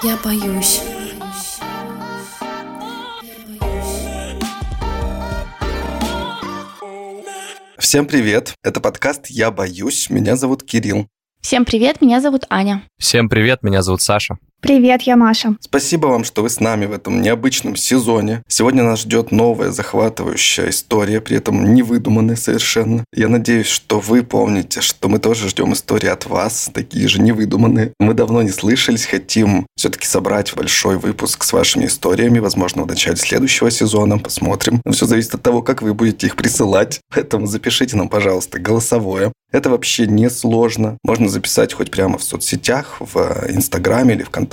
Я боюсь. Всем привет! Это подкаст «Я боюсь». Меня зовут Кирилл. Всем привет, меня зовут Аня. Всем привет, меня зовут Саша. Привет, я Маша. Спасибо вам, что вы с нами в этом необычном сезоне. Сегодня нас ждет новая захватывающая история, при этом невыдуманная совершенно. Я надеюсь, что вы помните, что мы тоже ждем истории от вас, такие же невыдуманные. Мы давно не слышались, хотим все-таки собрать большой выпуск с вашими историями, возможно, в начале следующего сезона, посмотрим. Но все зависит от того, как вы будете их присылать. Поэтому запишите нам, пожалуйста, голосовое. Это вообще не сложно. Можно записать хоть прямо в соцсетях, в Инстаграме или ВКонтакте,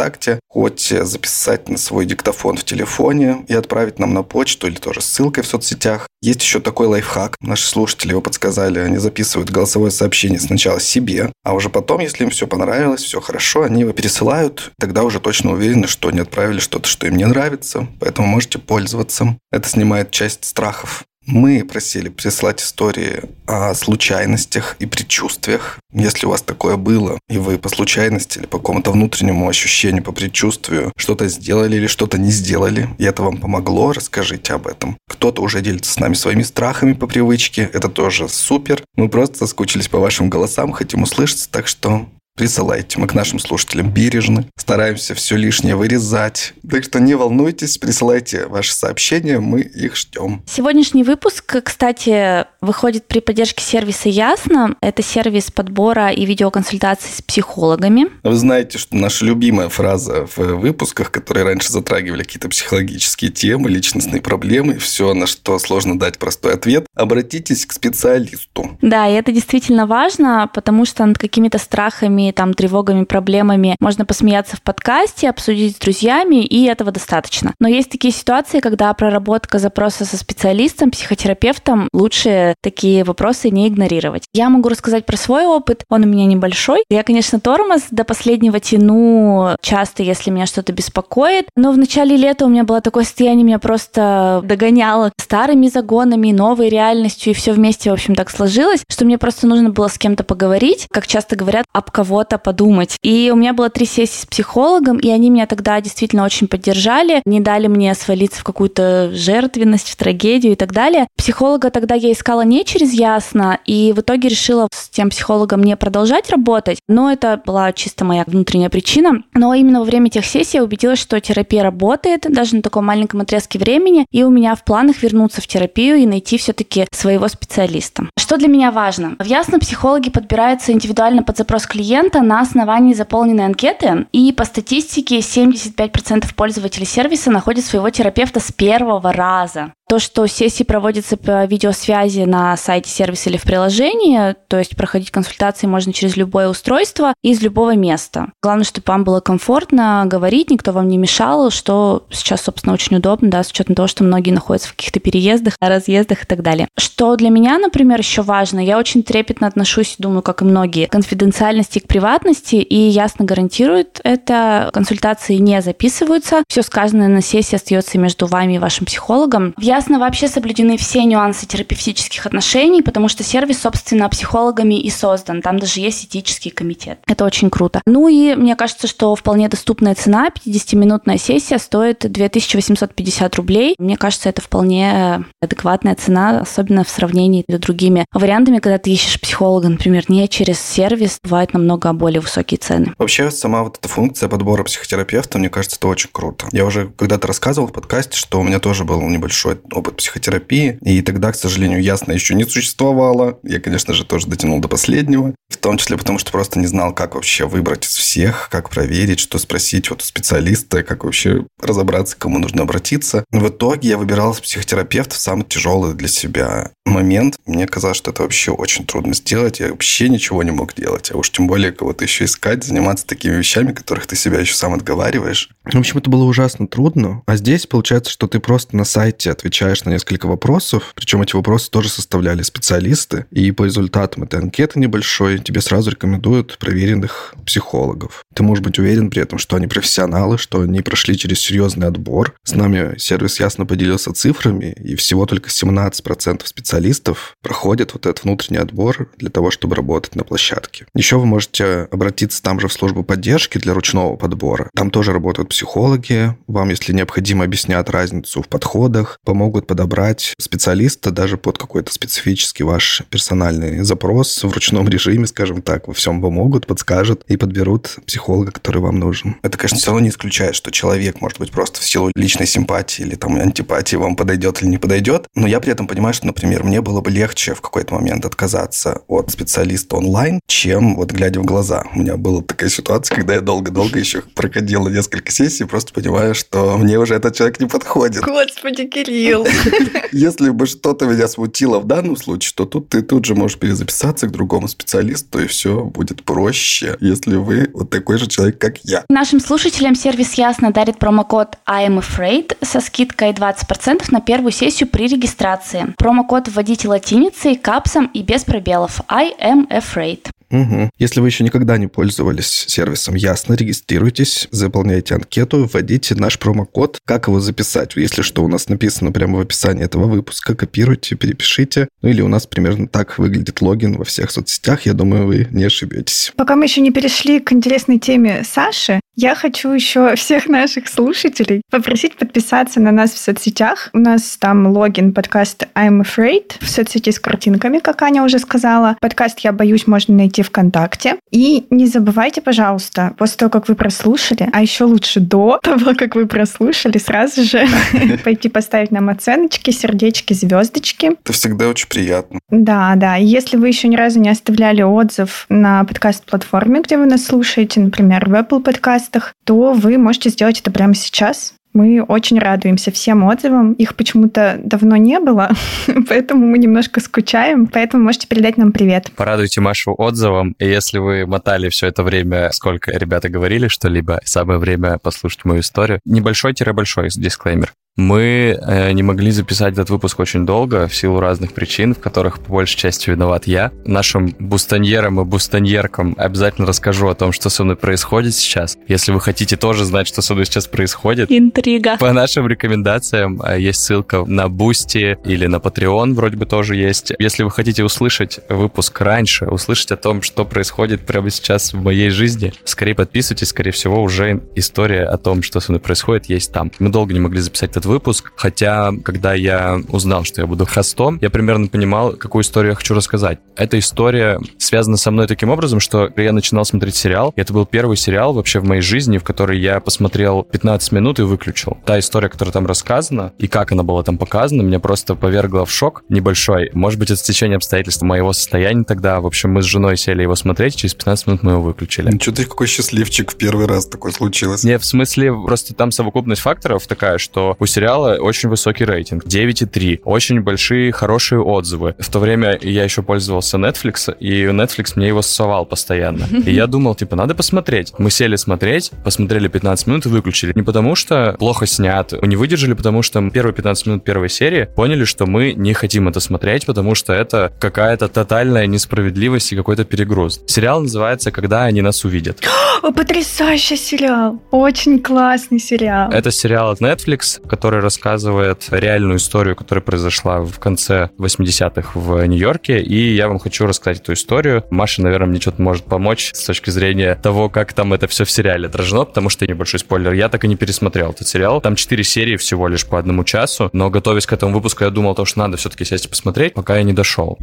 хоть записать на свой диктофон в телефоне и отправить нам на почту или тоже ссылкой в соцсетях. Есть еще такой лайфхак. Наши слушатели его подсказали. Они записывают голосовое сообщение сначала себе, а уже потом, если им все понравилось, все хорошо, они его пересылают. Тогда уже точно уверены, что они отправили что-то, что им не нравится. Поэтому можете пользоваться. Это снимает часть страхов. Мы просили прислать истории о случайностях и предчувствиях. Если у вас такое было, и вы по случайности или по какому-то внутреннему ощущению, по предчувствию что-то сделали или что-то не сделали, и это вам помогло, расскажите об этом. Кто-то уже делится с нами своими страхами по привычке, это тоже супер. Мы просто соскучились по вашим голосам, хотим услышаться, так что Присылайте. Мы к нашим слушателям бережны. Стараемся все лишнее вырезать. Так что не волнуйтесь, присылайте ваши сообщения, мы их ждем. Сегодняшний выпуск, кстати, выходит при поддержке сервиса Ясно. Это сервис подбора и видеоконсультаций с психологами. Вы знаете, что наша любимая фраза в выпусках, которые раньше затрагивали какие-то психологические темы, личностные проблемы, все, на что сложно дать простой ответ, обратитесь к специалисту. Да, и это действительно важно, потому что над какими-то страхами там, тревогами, проблемами можно посмеяться в подкасте, обсудить с друзьями, и этого достаточно. Но есть такие ситуации, когда проработка запроса со специалистом, психотерапевтом, лучше такие вопросы не игнорировать. Я могу рассказать про свой опыт, он у меня небольшой. Я, конечно, тормоз до последнего тяну часто, если меня что-то беспокоит, но в начале лета у меня было такое состояние, меня просто догоняло старыми загонами, новой реальностью, и все вместе, в общем, так сложилось, что мне просто нужно было с кем-то поговорить, как часто говорят, об кого кого-то подумать. И у меня было три сессии с психологом, и они меня тогда действительно очень поддержали, не дали мне свалиться в какую-то жертвенность, в трагедию и так далее. Психолога тогда я искала не через ясно, и в итоге решила с тем психологом не продолжать работать, но это была чисто моя внутренняя причина. Но именно во время тех сессий я убедилась, что терапия работает, даже на таком маленьком отрезке времени, и у меня в планах вернуться в терапию и найти все-таки своего специалиста. Что для меня важно? В Ясно психологи подбираются индивидуально под запрос клиента, на основании заполненной анкеты. И по статистике 75% пользователей сервиса находят своего терапевта с первого раза. То, что сессии проводятся по видеосвязи на сайте сервиса или в приложении, то есть проходить консультации можно через любое устройство из любого места. Главное, чтобы вам было комфортно говорить, никто вам не мешал, что сейчас, собственно, очень удобно, да, с учетом того, что многие находятся в каких-то переездах, разъездах и так далее. Что для меня, например, еще важно, я очень трепетно отношусь, думаю, как и многие, к конфиденциальности и к приватности, и ясно гарантирует это, консультации не записываются, все сказанное на сессии остается между вами и вашим психологом. В Ясно вообще соблюдены все нюансы терапевтических отношений, потому что сервис, собственно, психологами и создан. Там даже есть этический комитет. Это очень круто. Ну и мне кажется, что вполне доступная цена, 50-минутная сессия стоит 2850 рублей. Мне кажется, это вполне адекватная цена, особенно в сравнении с другими вариантами, когда ты ищешь психолога, например, не через сервис, бывает намного более высокие цены. Вообще, сама вот эта функция подбора психотерапевта, мне кажется, это очень круто. Я уже когда-то рассказывал в подкасте, что у меня тоже был небольшой опыт психотерапии, и тогда, к сожалению, ясно еще не существовало. Я, конечно же, тоже дотянул до последнего, в том числе потому, что просто не знал, как вообще выбрать из всех, как проверить, что спросить вот у специалиста, как вообще разобраться, к кому нужно обратиться. В итоге я выбирал психотерапевта самый тяжелый для себя момент. Мне казалось, что это вообще очень трудно сделать. Я вообще ничего не мог делать. А уж тем более кого-то еще искать, заниматься такими вещами, которых ты себя еще сам отговариваешь. В общем, это было ужасно трудно. А здесь получается, что ты просто на сайте отвечаешь отвечаешь на несколько вопросов, причем эти вопросы тоже составляли специалисты, и по результатам этой анкеты небольшой тебе сразу рекомендуют проверенных психологов. Ты можешь быть уверен при этом, что они профессионалы, что они прошли через серьезный отбор. С нами сервис ясно поделился цифрами, и всего только 17% специалистов проходят вот этот внутренний отбор для того, чтобы работать на площадке. Еще вы можете обратиться там же в службу поддержки для ручного подбора. Там тоже работают психологи. Вам, если необходимо, объяснят разницу в подходах, помогут подобрать специалиста даже под какой-то специфический ваш персональный запрос в ручном режиме, скажем так, во всем помогут, подскажут и подберут психолога, который вам нужен. Это, конечно, все равно не исключает, что человек, может быть, просто в силу личной симпатии или там антипатии вам подойдет или не подойдет. Но я при этом понимаю, что, например, мне было бы легче в какой-то момент отказаться от специалиста онлайн, чем вот глядя в глаза. У меня была такая ситуация, когда я долго-долго еще проходила несколько сессий, просто понимая, что мне уже этот человек не подходит. Господи, Кирилл. Если бы что-то меня смутило в данном случае, то тут ты тут же можешь перезаписаться к другому специалисту, и все будет проще, если вы вот такой же человек, как я. Нашим слушателям сервис Ясно дарит промокод I am afraid со скидкой 20% на первую сессию при регистрации. Промокод вводите латиницей, капсом и без пробелов. I am afraid. Угу. Если вы еще никогда не пользовались сервисом Ясно, регистрируйтесь, заполняйте анкету, вводите наш промокод. Как его записать? Если что, у нас написано прямо в описании этого выпуска. Копируйте, перепишите. Ну или у нас примерно так выглядит логин во всех соцсетях. Я думаю, вы не ошибетесь. Пока мы еще не перешли к интересной теме Саши, я хочу еще всех наших слушателей попросить подписаться на нас в соцсетях. У нас там логин подкаст I'm Afraid в соцсети с картинками, как Аня уже сказала. Подкаст «Я боюсь» можно найти ВКонтакте. И не забывайте, пожалуйста, после того, как вы прослушали, а еще лучше до того, как вы прослушали, сразу же пойти поставить нам оценочки, сердечки, звездочки. Это всегда очень приятно. Да, да. Если вы еще ни разу не оставляли отзыв на подкаст-платформе, где вы нас слушаете, например, в Apple подкастах, то вы можете сделать это прямо сейчас. Мы очень радуемся всем отзывам. Их почему-то давно не было, поэтому мы немножко скучаем. Поэтому можете передать нам привет. Порадуйте Машу отзывом. И если вы мотали все это время, сколько ребята говорили что-либо, самое время послушать мою историю. Небольшой-большой дисклеймер. Мы э, не могли записать этот выпуск очень долго в силу разных причин, в которых по большей части виноват я. Нашим бустаньерам и бустаньеркам обязательно расскажу о том, что со мной происходит сейчас. Если вы хотите тоже знать, что со мной сейчас происходит. Интрига. По нашим рекомендациям э, есть ссылка на Бусти или на Patreon вроде бы тоже есть. Если вы хотите услышать выпуск раньше, услышать о том, что происходит прямо сейчас в моей жизни, скорее подписывайтесь, скорее всего, уже история о том, что со мной происходит, есть там. Мы долго не могли записать этот выпуск, хотя, когда я узнал, что я буду хостом, я примерно понимал, какую историю я хочу рассказать. Эта история связана со мной таким образом, что я начинал смотреть сериал, и это был первый сериал вообще в моей жизни, в который я посмотрел 15 минут и выключил. Та история, которая там рассказана, и как она была там показана, меня просто повергла в шок небольшой. Может быть, это стечение обстоятельств моего состояния тогда. В общем, мы с женой сели его смотреть, через 15 минут мы его выключили. Ну, что ты какой счастливчик в первый раз такой случилось. Не, в смысле, просто там совокупность факторов такая, что у сериала очень высокий рейтинг, 9,3, очень большие, хорошие отзывы. В то время я еще пользовался Netflix, и Netflix мне его ссовал постоянно. И я думал, типа, надо посмотреть. Мы сели смотреть, посмотрели 15 минут и выключили. Не потому что плохо снят, не выдержали, потому что первые 15 минут первой серии поняли, что мы не хотим это смотреть, потому что это какая-то тотальная несправедливость и какой-то перегруз. Сериал называется «Когда они нас увидят». Потрясающий сериал! Очень классный сериал. Это сериал от Netflix, который рассказывает реальную историю, которая произошла в конце 80-х в Нью-Йорке, и я вам хочу рассказать эту историю. Маша, наверное, мне что-то может помочь с точки зрения того, как там это все в сериале отражено, потому что небольшой спойлер, я так и не пересмотрел этот сериал. Там 4 серии всего лишь по одному часу, но готовясь к этому выпуску, я думал, то, что надо все-таки сесть и посмотреть, пока я не дошел.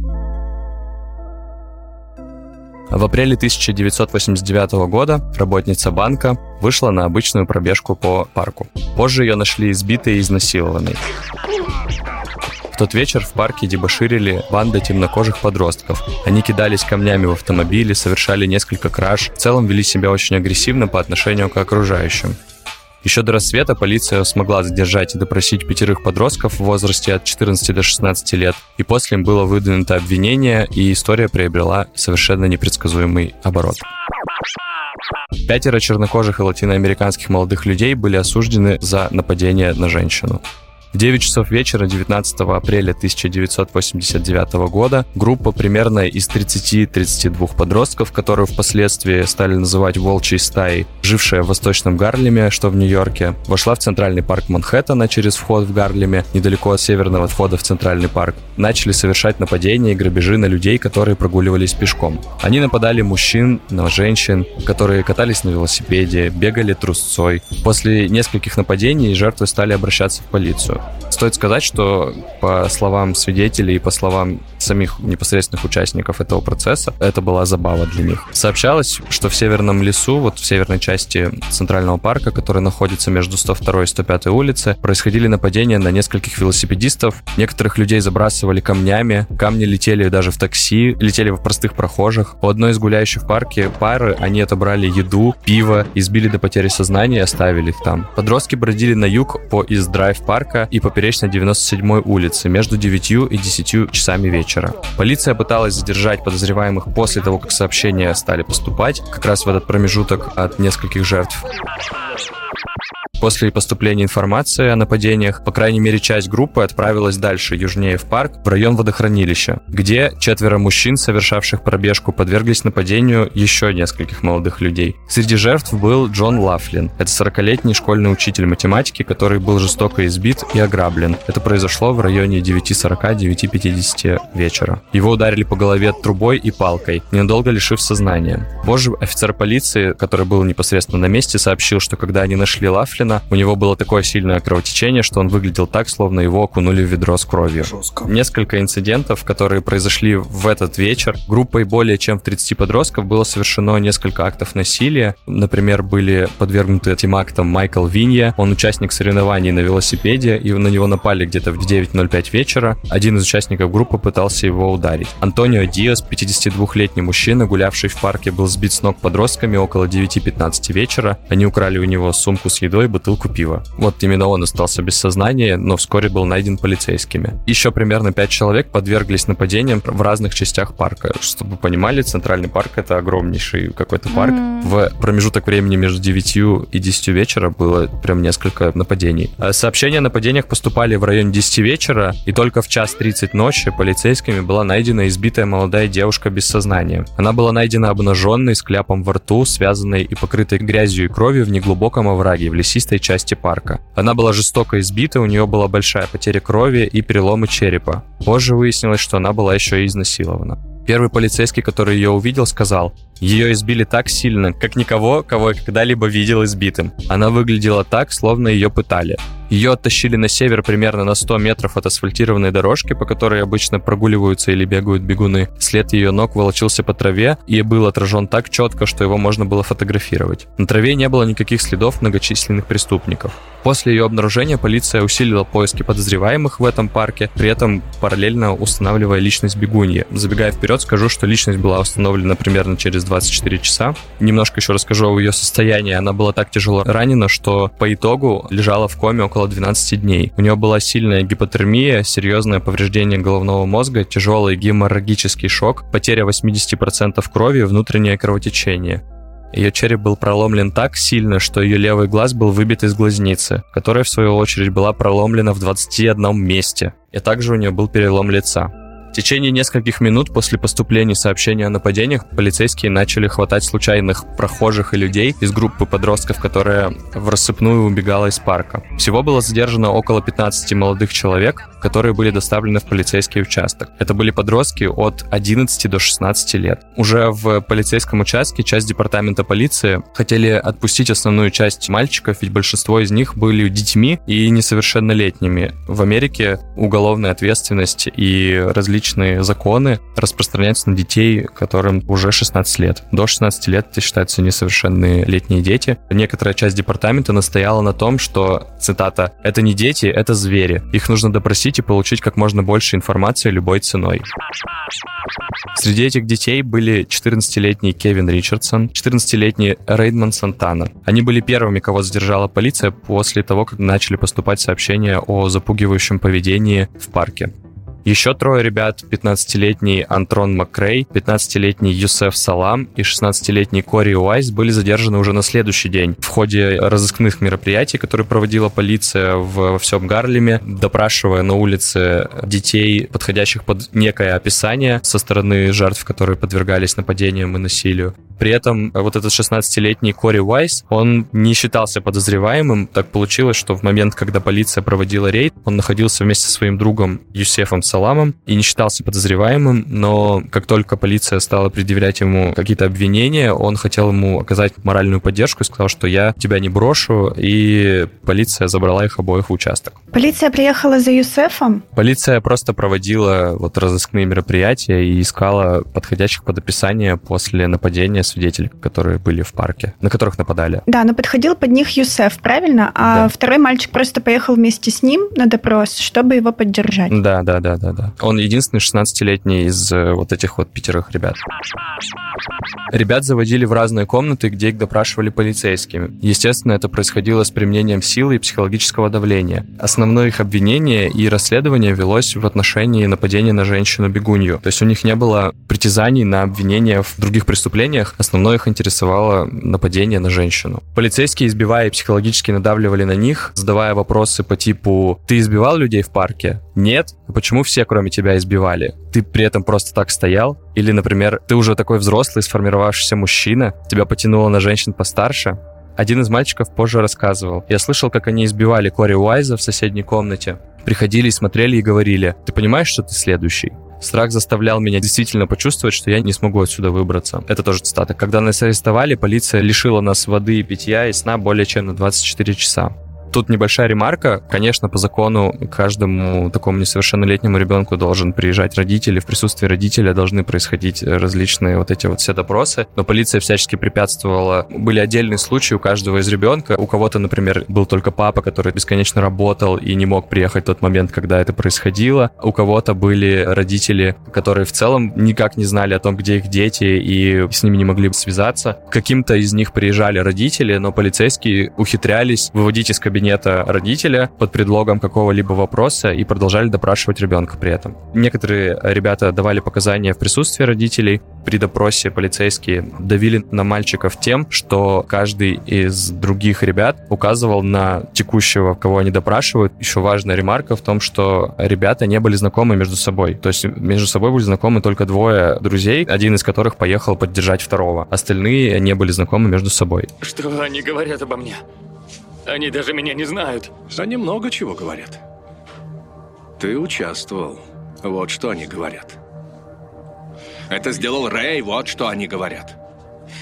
В апреле 1989 года работница банка вышла на обычную пробежку по парку. Позже ее нашли избитой и изнасилованной. В тот вечер в парке дебоширили банда темнокожих подростков. Они кидались камнями в автомобили, совершали несколько краж, в целом вели себя очень агрессивно по отношению к окружающим. Еще до рассвета полиция смогла задержать и допросить пятерых подростков в возрасте от 14 до 16 лет, и после им было выдвинуто обвинение, и история приобрела совершенно непредсказуемый оборот. Пятеро чернокожих и латиноамериканских молодых людей были осуждены за нападение на женщину. В 9 часов вечера 19 апреля 1989 года группа примерно из 30-32 подростков, которые впоследствии стали называть «волчьей стаей», жившая в Восточном Гарлеме, что в Нью-Йорке, вошла в Центральный парк Манхэттена через вход в Гарлеме, недалеко от северного входа в Центральный парк. Начали совершать нападения и грабежи на людей, которые прогуливались пешком. Они нападали мужчин, на женщин, которые катались на велосипеде, бегали трусцой. После нескольких нападений жертвы стали обращаться в полицию. Стоит сказать, что по словам свидетелей и по словам самих непосредственных участников этого процесса, это была забава для них. Сообщалось, что в северном лесу, вот в северной части Центрального парка, который находится между 102 и 105 улицы, происходили нападения на нескольких велосипедистов. Некоторых людей забрасывали камнями, камни летели даже в такси, летели в простых прохожих. У одной из гуляющих в парке пары они отобрали еду, пиво, избили до потери сознания и оставили их там. Подростки бродили на юг по из драйв парка и поперечной 97 улице между 9 и 10 часами вечера. Полиция пыталась задержать подозреваемых после того, как сообщения стали поступать, как раз в этот промежуток от нескольких жертв. После поступления информации о нападениях, по крайней мере, часть группы отправилась дальше, южнее в парк, в район водохранилища, где четверо мужчин, совершавших пробежку, подверглись нападению еще нескольких молодых людей. Среди жертв был Джон Лафлин. Это 40-летний школьный учитель математики, который был жестоко избит и ограблен. Это произошло в районе 9.40-9.50 вечера. Его ударили по голове трубой и палкой, ненадолго лишив сознания. Позже офицер полиции, который был непосредственно на месте, сообщил, что когда они нашли Лафлина, Ленина, у него было такое сильное кровотечение, что он выглядел так, словно его окунули в ведро с кровью. Жестко. Несколько инцидентов, которые произошли в этот вечер. Группой более чем в 30 подростков было совершено несколько актов насилия. Например, были подвергнуты этим актам Майкл Винья. Он участник соревнований на велосипеде, и на него напали где-то в 9.05 вечера. Один из участников группы пытался его ударить. Антонио Диас, 52-летний мужчина, гулявший в парке, был сбит с ног подростками около 9.15 вечера. Они украли у него сумку с едой, бутылку пива. Вот именно он остался без сознания, но вскоре был найден полицейскими. Еще примерно 5 человек подверглись нападениям в разных частях парка. Чтобы вы понимали, Центральный парк — это огромнейший какой-то парк. Mm-hmm. В промежуток времени между 9 и 10 вечера было прям несколько нападений. А сообщения о нападениях поступали в районе 10 вечера, и только в час 30 ночи полицейскими была найдена избитая молодая девушка без сознания. Она была найдена обнаженной, с кляпом во рту, связанной и покрытой грязью и кровью в неглубоком овраге в лесистой этой части парка. Она была жестоко избита, у нее была большая потеря крови и переломы черепа. Позже выяснилось, что она была еще и изнасилована. Первый полицейский, который ее увидел, сказал, ее избили так сильно, как никого, кого я когда-либо видел избитым. Она выглядела так, словно ее пытали. Ее оттащили на север примерно на 100 метров от асфальтированной дорожки, по которой обычно прогуливаются или бегают бегуны. След ее ног волочился по траве и был отражен так четко, что его можно было фотографировать. На траве не было никаких следов многочисленных преступников. После ее обнаружения полиция усилила поиски подозреваемых в этом парке, при этом параллельно устанавливая личность бегуньи. Забегая вперед, скажу, что личность была установлена примерно через 24 часа. Немножко еще расскажу о ее состоянии. Она была так тяжело ранена, что по итогу лежала в коме около около 12 дней. У нее была сильная гипотермия, серьезное повреждение головного мозга, тяжелый геморрагический шок, потеря 80% крови внутреннее кровотечение. Ее череп был проломлен так сильно, что ее левый глаз был выбит из глазницы, которая, в свою очередь, была проломлена в 21 месте. И также у нее был перелом лица. В течение нескольких минут после поступления сообщения о нападениях полицейские начали хватать случайных прохожих и людей из группы подростков, которая в рассыпную убегала из парка. Всего было задержано около 15 молодых человек, которые были доставлены в полицейский участок. Это были подростки от 11 до 16 лет. Уже в полицейском участке часть департамента полиции хотели отпустить основную часть мальчиков, ведь большинство из них были детьми и несовершеннолетними. В Америке уголовная ответственность и различные различные законы распространяются на детей, которым уже 16 лет. До 16 лет это считаются несовершенные летние дети. Некоторая часть департамента настояла на том, что, цитата, «это не дети, это звери. Их нужно допросить и получить как можно больше информации любой ценой». Среди этих детей были 14-летний Кевин Ричардсон, 14-летний Рейдман Сантана. Они были первыми, кого задержала полиция после того, как начали поступать сообщения о запугивающем поведении в парке. Еще трое ребят, 15-летний Антрон Макрей, 15-летний Юсеф Салам и 16-летний Кори Уайс были задержаны уже на следующий день в ходе разыскных мероприятий, которые проводила полиция во всем Гарлеме, допрашивая на улице детей, подходящих под некое описание со стороны жертв, которые подвергались нападениям и насилию. При этом вот этот 16-летний Кори Уайс, он не считался подозреваемым. Так получилось, что в момент, когда полиция проводила рейд, он находился вместе со своим другом Юсефом Саламом и не считался подозреваемым, но как только полиция стала предъявлять ему какие-то обвинения, он хотел ему оказать моральную поддержку и сказал, что я тебя не брошу, и полиция забрала их обоих в участок. Полиция приехала за Юсефом? Полиция просто проводила вот разыскные мероприятия и искала подходящих под описание после нападения свидетелей, которые были в парке, на которых нападали. Да, но подходил под них Юсеф, правильно? А да. второй мальчик просто поехал вместе с ним на допрос, чтобы его поддержать. Да, да, да, да, да. Он единственный 16-летний из э, вот этих вот пятерых ребят. Ребят заводили в разные комнаты, где их допрашивали полицейскими. Естественно, это происходило с применением силы и психологического давления. Основное их обвинение и расследование велось в отношении нападения на женщину-бегунью. То есть у них не было притязаний на обвинения в других преступлениях. Основное их интересовало нападение на женщину. Полицейские, избивая и психологически надавливали на них, задавая вопросы по типу «Ты избивал людей в парке?» «Нет?» «А «Почему все, кроме тебя, избивали?» «Ты при этом просто так стоял?» Или, например, «Ты уже такой взрослый, сформировавшийся мужчина, тебя потянуло на женщин постарше?» Один из мальчиков позже рассказывал. Я слышал, как они избивали Кори Уайза в соседней комнате. Приходили, смотрели и говорили, ты понимаешь, что ты следующий? Страх заставлял меня действительно почувствовать, что я не смогу отсюда выбраться. Это тоже цитата. Когда нас арестовали, полиция лишила нас воды и питья и сна более чем на 24 часа. Тут небольшая ремарка. Конечно, по закону каждому такому несовершеннолетнему ребенку должен приезжать родители. В присутствии родителя должны происходить различные вот эти вот все допросы. Но полиция всячески препятствовала. Были отдельные случаи у каждого из ребенка. У кого-то, например, был только папа, который бесконечно работал и не мог приехать в тот момент, когда это происходило. У кого-то были родители, которые в целом никак не знали о том, где их дети, и с ними не могли связаться. Каким-то из них приезжали родители, но полицейские ухитрялись выводить из кабинета кабинета родителя под предлогом какого-либо вопроса и продолжали допрашивать ребенка при этом. Некоторые ребята давали показания в присутствии родителей. При допросе полицейские давили на мальчиков тем, что каждый из других ребят указывал на текущего, кого они допрашивают. Еще важная ремарка в том, что ребята не были знакомы между собой. То есть между собой были знакомы только двое друзей, один из которых поехал поддержать второго. Остальные не были знакомы между собой. Что они говорят обо мне? Они даже меня не знают. Они много чего говорят. Ты участвовал. Вот что они говорят. Это сделал Рэй, вот что они говорят.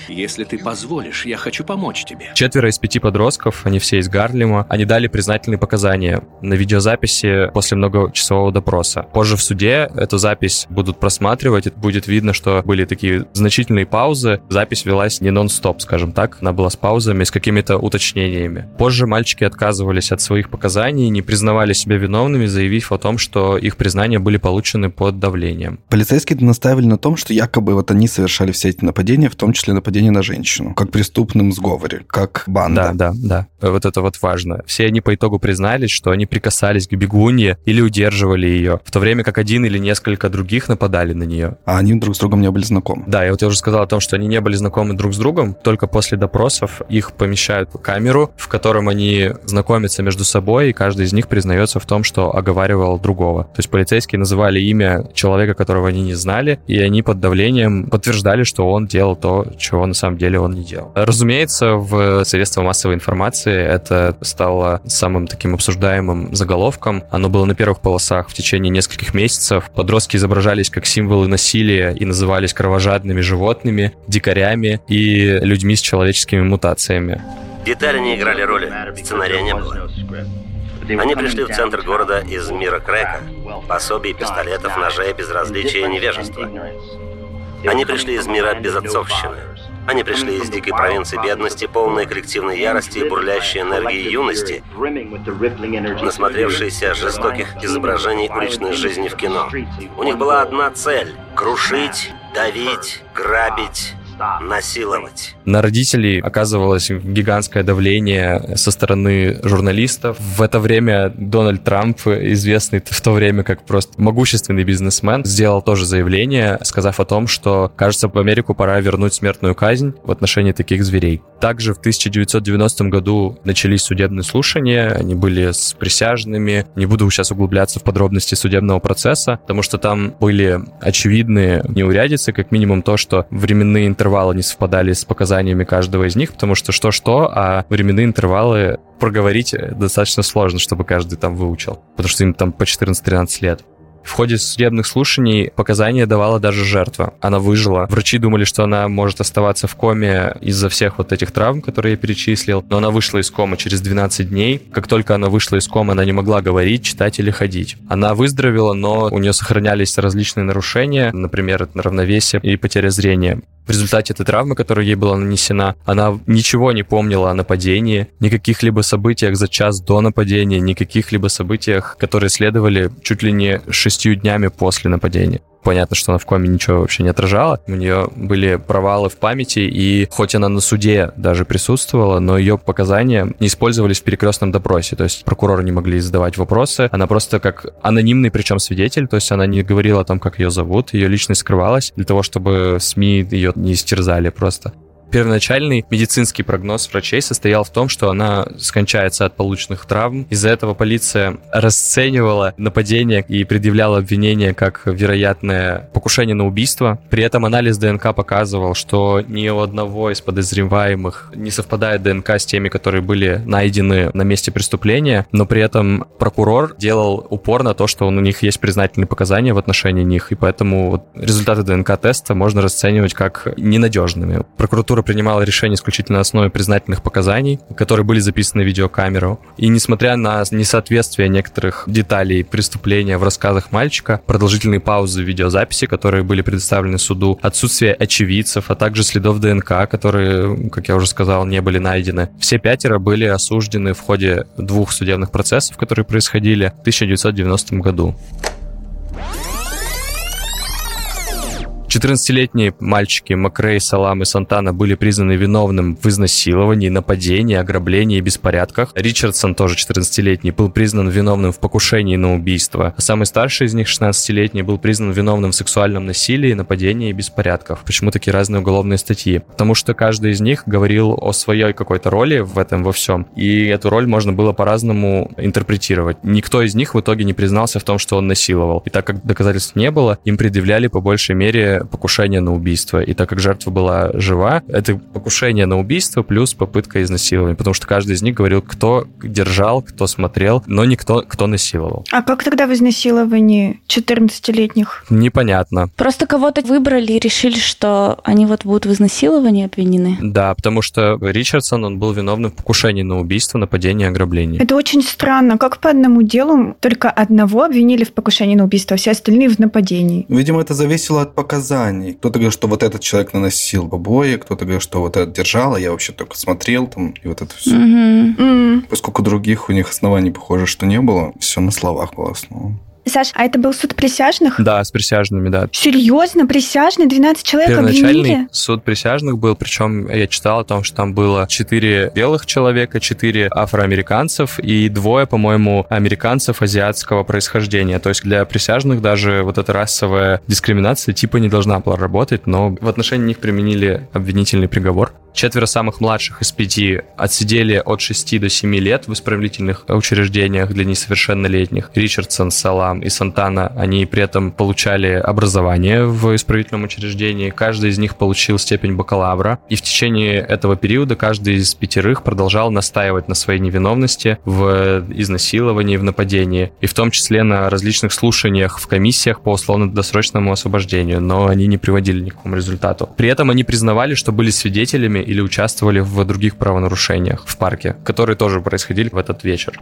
Если ты позволишь, я хочу помочь тебе. Четверо из пяти подростков, они все из Гарлема, они дали признательные показания на видеозаписи после многочасового допроса. Позже в суде эту запись будут просматривать, и будет видно, что были такие значительные паузы. Запись велась не нон-стоп, скажем так, она была с паузами, с какими-то уточнениями. Позже мальчики отказывались от своих показаний, не признавали себя виновными, заявив о том, что их признания были получены под давлением. Полицейские настаивали на том, что якобы вот они совершали все эти нападения, в том числе нападение на женщину, как преступным сговоре, как банда. Да, да, да. Вот это вот важно. Все они по итогу признались, что они прикасались к бегунье или удерживали ее, в то время как один или несколько других нападали на нее. А они друг с другом не были знакомы. Да, я вот я уже сказал о том, что они не были знакомы друг с другом, только после допросов их помещают в камеру, в котором они знакомятся между собой, и каждый из них признается в том, что оговаривал другого. То есть полицейские называли имя человека, которого они не знали, и они под давлением подтверждали, что он делал то, чего на самом деле он не делал. Разумеется, в средствах массовой информации это стало самым таким обсуждаемым заголовком. Оно было на первых полосах в течение нескольких месяцев. Подростки изображались как символы насилия и назывались кровожадными животными, дикарями и людьми с человеческими мутациями. Детали не играли роли, сценария не было. Они пришли в центр города из мира Крека, пособий, пистолетов, ножей, безразличия и невежества. Они пришли из мира безотцовщины. Они пришли из дикой провинции бедности, полной коллективной ярости и бурлящей энергии юности, насмотревшиеся жестоких изображений уличной жизни в кино. У них была одна цель — крушить, давить, грабить, насиловать. На родителей оказывалось гигантское давление со стороны журналистов. В это время Дональд Трамп, известный в то время как просто могущественный бизнесмен, сделал тоже заявление, сказав о том, что, кажется, в Америку пора вернуть смертную казнь в отношении таких зверей. Также в 1990 году начались судебные слушания, они были с присяжными. Не буду сейчас углубляться в подробности судебного процесса, потому что там были очевидные неурядицы, как минимум то, что временные интервалы не совпадали с показаниями каждого из них, потому что что-что, а временные интервалы проговорить достаточно сложно, чтобы каждый там выучил, потому что им там по 14-13 лет. В ходе судебных слушаний показания давала даже жертва. Она выжила. Врачи думали, что она может оставаться в коме из-за всех вот этих травм, которые я перечислил, но она вышла из комы через 12 дней. Как только она вышла из комы, она не могла говорить, читать или ходить. Она выздоровела, но у нее сохранялись различные нарушения, например, равновесие и потеря зрения. В результате этой травмы, которая ей была нанесена, она ничего не помнила о нападении, никаких либо событиях за час до нападения, никаких либо событиях, которые следовали чуть ли не шестью днями после нападения. Понятно, что она в коме ничего вообще не отражала. У нее были провалы в памяти, и хоть она на суде даже присутствовала, но ее показания не использовались в перекрестном допросе. То есть прокуроры не могли задавать вопросы. Она просто как анонимный, причем свидетель, то есть она не говорила о том, как ее зовут, ее личность скрывалась для того, чтобы СМИ ее не истерзали просто. Первоначальный медицинский прогноз врачей состоял в том, что она скончается от полученных травм. Из-за этого полиция расценивала нападение и предъявляла обвинение как вероятное покушение на убийство. При этом анализ ДНК показывал, что ни у одного из подозреваемых не совпадает ДНК с теми, которые были найдены на месте преступления, но при этом прокурор делал упор на то, что у них есть признательные показания в отношении них, и поэтому результаты ДНК-теста можно расценивать как ненадежными. Прокуратура прокуратура принимала решение исключительно на основе признательных показаний, которые были записаны на видеокамеру. И несмотря на несоответствие некоторых деталей преступления в рассказах мальчика, продолжительные паузы в видеозаписи, которые были предоставлены суду, отсутствие очевидцев, а также следов ДНК, которые, как я уже сказал, не были найдены. Все пятеро были осуждены в ходе двух судебных процессов, которые происходили в 1990 году. 14-летние мальчики Макрей, Салам и Сантана были признаны виновным в изнасиловании, нападении, ограблении и беспорядках. Ричардсон, тоже 14-летний, был признан виновным в покушении на убийство. А самый старший из них, 16-летний, был признан виновным в сексуальном насилии, нападении и беспорядках. Почему такие разные уголовные статьи? Потому что каждый из них говорил о своей какой-то роли в этом во всем. И эту роль можно было по-разному интерпретировать. Никто из них в итоге не признался в том, что он насиловал. И так как доказательств не было, им предъявляли по большей мере покушение на убийство. И так как жертва была жива, это покушение на убийство плюс попытка изнасилования, потому что каждый из них говорил, кто держал, кто смотрел, но никто, кто насиловал. А как тогда в изнасиловании 14-летних? Непонятно. Просто кого-то выбрали и решили, что они вот будут в изнасиловании обвинены. Да, потому что Ричардсон, он был виновным в покушении на убийство, нападение, ограбление. Это очень странно. Как по одному делу только одного обвинили в покушении на убийство, а все остальные в нападении? Видимо, это зависело от показаний показаний. Кто-то говорит, что вот этот человек наносил побои, кто-то говорит, что вот этот держал, а я вообще только смотрел там, и вот это все. М. Поскольку других у них оснований, похоже, что не было, все на словах было основано. Саш, а это был суд присяжных? Да, с присяжными, да. Серьезно, присяжные 12 человек Первоначальный обвинили? суд присяжных был, причем я читал о том, что там было четыре белых человека, четыре афроамериканцев и двое, по-моему, американцев азиатского происхождения. То есть для присяжных даже вот эта расовая дискриминация типа не должна была работать, но в отношении них применили обвинительный приговор. Четверо самых младших из пяти отсидели от 6 до 7 лет в исправительных учреждениях для несовершеннолетних. Ричардсон, Салам и Сантана, они при этом получали образование в исправительном учреждении. Каждый из них получил степень бакалавра. И в течение этого периода каждый из пятерых продолжал настаивать на своей невиновности в изнасиловании, в нападении. И в том числе на различных слушаниях в комиссиях по условно-досрочному освобождению. Но они не приводили ни к какому результату. При этом они признавали, что были свидетелями или участвовали в других правонарушениях в парке, которые тоже происходили в этот вечер.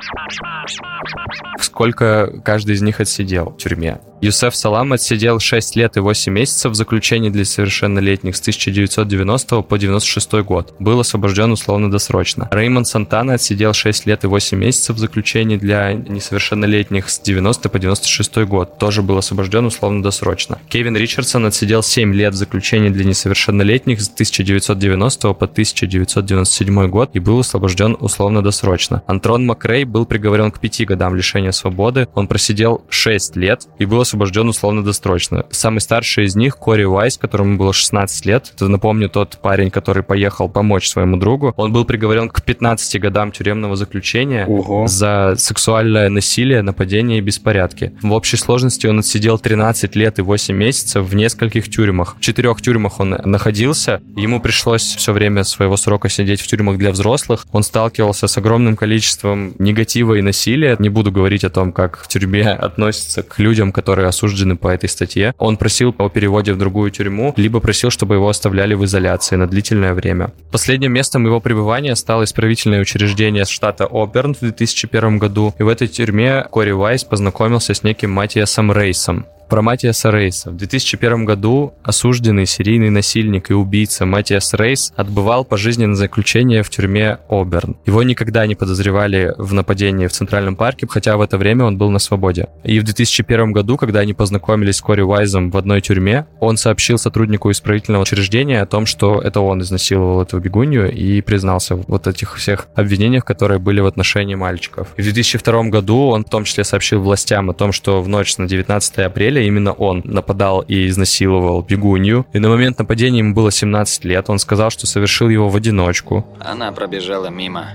Сколько каждый из них отсидел в тюрьме? Юсеф Салам отсидел 6 лет и 8 месяцев в заключении для совершеннолетних с 1990 по 96 год. Был освобожден условно-досрочно. Реймонд Сантана отсидел 6 лет и 8 месяцев в заключении для несовершеннолетних с 90 по 96 год. Тоже был освобожден условно-досрочно. Кевин Ричардсон отсидел 7 лет в заключении для несовершеннолетних с 1990 по 1997 год и был освобожден условно-досрочно. Антрон Макрей был приговорен к 5 годам лишения свободы. Он просидел 6 лет и был освобожден условно-досрочно. Самый старший из них, Кори Уайс, которому было 16 лет, это, напомню, тот парень, который поехал помочь своему другу, он был приговорен к 15 годам тюремного заключения Ого. за сексуальное насилие, нападение и беспорядки. В общей сложности он отсидел 13 лет и 8 месяцев в нескольких тюрьмах. В четырех тюрьмах он находился. Ему пришлось все время своего срока сидеть в тюрьмах для взрослых. Он сталкивался с огромным количеством негатива и насилия. Не буду говорить о том, как в тюрьме относятся к людям, которые осуждены по этой статье. Он просил о переводе в другую тюрьму, либо просил, чтобы его оставляли в изоляции на длительное время. Последним местом его пребывания стало исправительное учреждение штата Оберн в 2001 году. И в этой тюрьме Кори Вайс познакомился с неким Матиасом Рейсом. Про Матиаса Рейса. В 2001 году осужденный серийный насильник и убийца Матиас Рейс отбывал пожизненное заключение в тюрьме Оберн. Его никогда не подозревали в нападении в Центральном парке, хотя в это время он был на свободе. И в 2001 году, когда они познакомились с Кори Уайзом в одной тюрьме, он сообщил сотруднику исправительного учреждения о том, что это он изнасиловал эту бегунью и признался в вот этих всех обвинениях, которые были в отношении мальчиков. И в 2002 году он в том числе сообщил властям о том, что в ночь на 19 апреля апреля именно он нападал и изнасиловал бегунью. И на момент нападения ему было 17 лет. Он сказал, что совершил его в одиночку. Она пробежала мимо.